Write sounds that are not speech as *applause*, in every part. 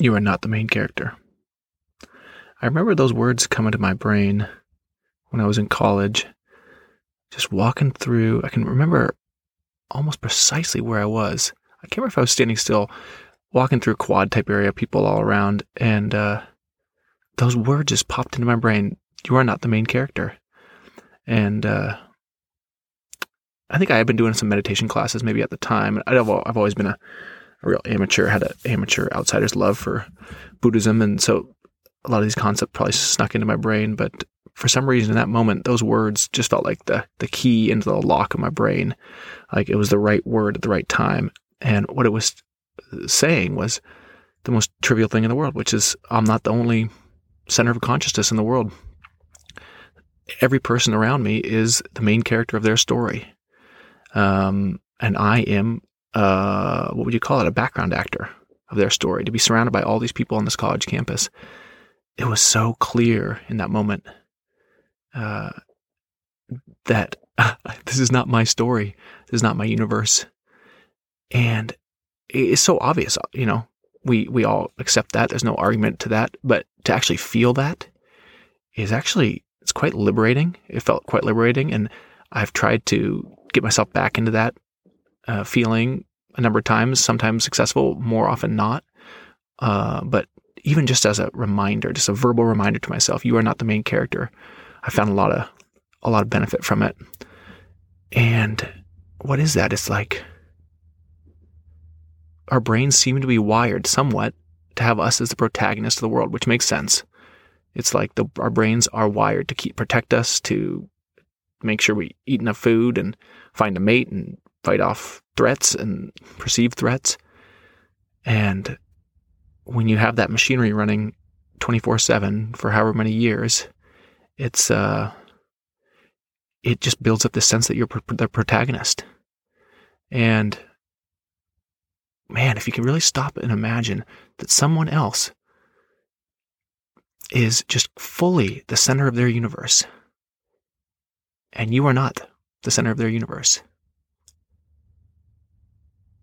You are not the main character. I remember those words coming to my brain when I was in college, just walking through. I can remember almost precisely where I was. I can't remember if I was standing still, walking through a quad type area, people all around, and uh, those words just popped into my brain. You are not the main character. And uh, I think I had been doing some meditation classes maybe at the time. I've, I've always been a, a real amateur, had an amateur outsider's love for Buddhism. And so a lot of these concepts probably snuck into my brain. But for some reason in that moment, those words just felt like the, the key into the lock of my brain. Like it was the right word at the right time. And what it was saying was the most trivial thing in the world, which is I'm not the only center of consciousness in the world. Every person around me is the main character of their story. Um, and I am, uh, what would you call it, a background actor of their story. To be surrounded by all these people on this college campus, it was so clear in that moment uh, that *laughs* this is not my story. This is not my universe. And it's so obvious, you know, we, we all accept that. There's no argument to that. But to actually feel that is actually, it's quite liberating. It felt quite liberating. And I've tried to get myself back into that uh, feeling a number of times, sometimes successful, more often not. Uh, but even just as a reminder, just a verbal reminder to myself, you are not the main character. I found a lot of a lot of benefit from it. And what is that? It's like our brains seem to be wired somewhat to have us as the protagonist of the world, which makes sense. It's like the, our brains are wired to keep protect us, to make sure we eat enough food and find a mate and fight off threats and perceived threats. And when you have that machinery running 24 7 for however many years, it's, uh, it just builds up this sense that you're the protagonist. And man, if you can really stop and imagine that someone else is just fully the center of their universe, and you are not the center of their universe,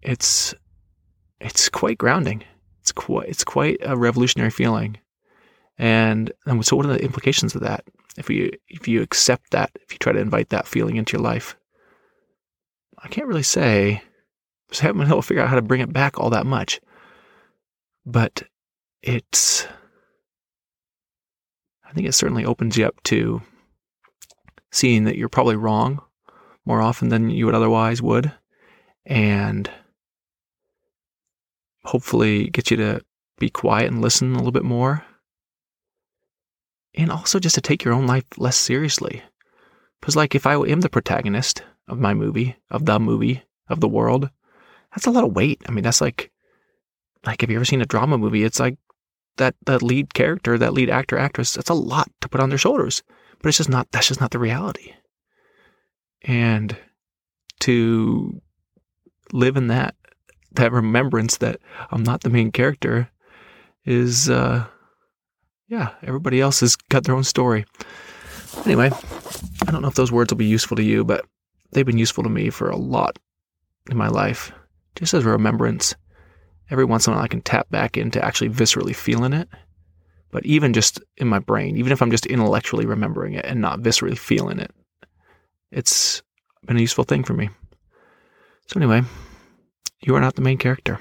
it's it's quite grounding. It's quite it's quite a revolutionary feeling. And, and so what are the implications of that? If you if you accept that, if you try to invite that feeling into your life, I can't really say I haven't been able to figure out how to bring it back all that much. But it's, I think it certainly opens you up to seeing that you're probably wrong more often than you would otherwise would. And hopefully get you to be quiet and listen a little bit more. And also just to take your own life less seriously. Because, like, if I am the protagonist of my movie, of the movie, of the world, that's a lot of weight. I mean, that's like, like, have you ever seen a drama movie? It's like that, that lead character, that lead actor, actress, that's a lot to put on their shoulders, but it's just not, that's just not the reality. And to live in that, that remembrance that I'm not the main character is, uh, yeah, everybody else has got their own story. Anyway, I don't know if those words will be useful to you, but they've been useful to me for a lot in my life just as a remembrance. Every once in a while, I can tap back into actually viscerally feeling it. But even just in my brain, even if I'm just intellectually remembering it and not viscerally feeling it, it's been a useful thing for me. So, anyway, you are not the main character.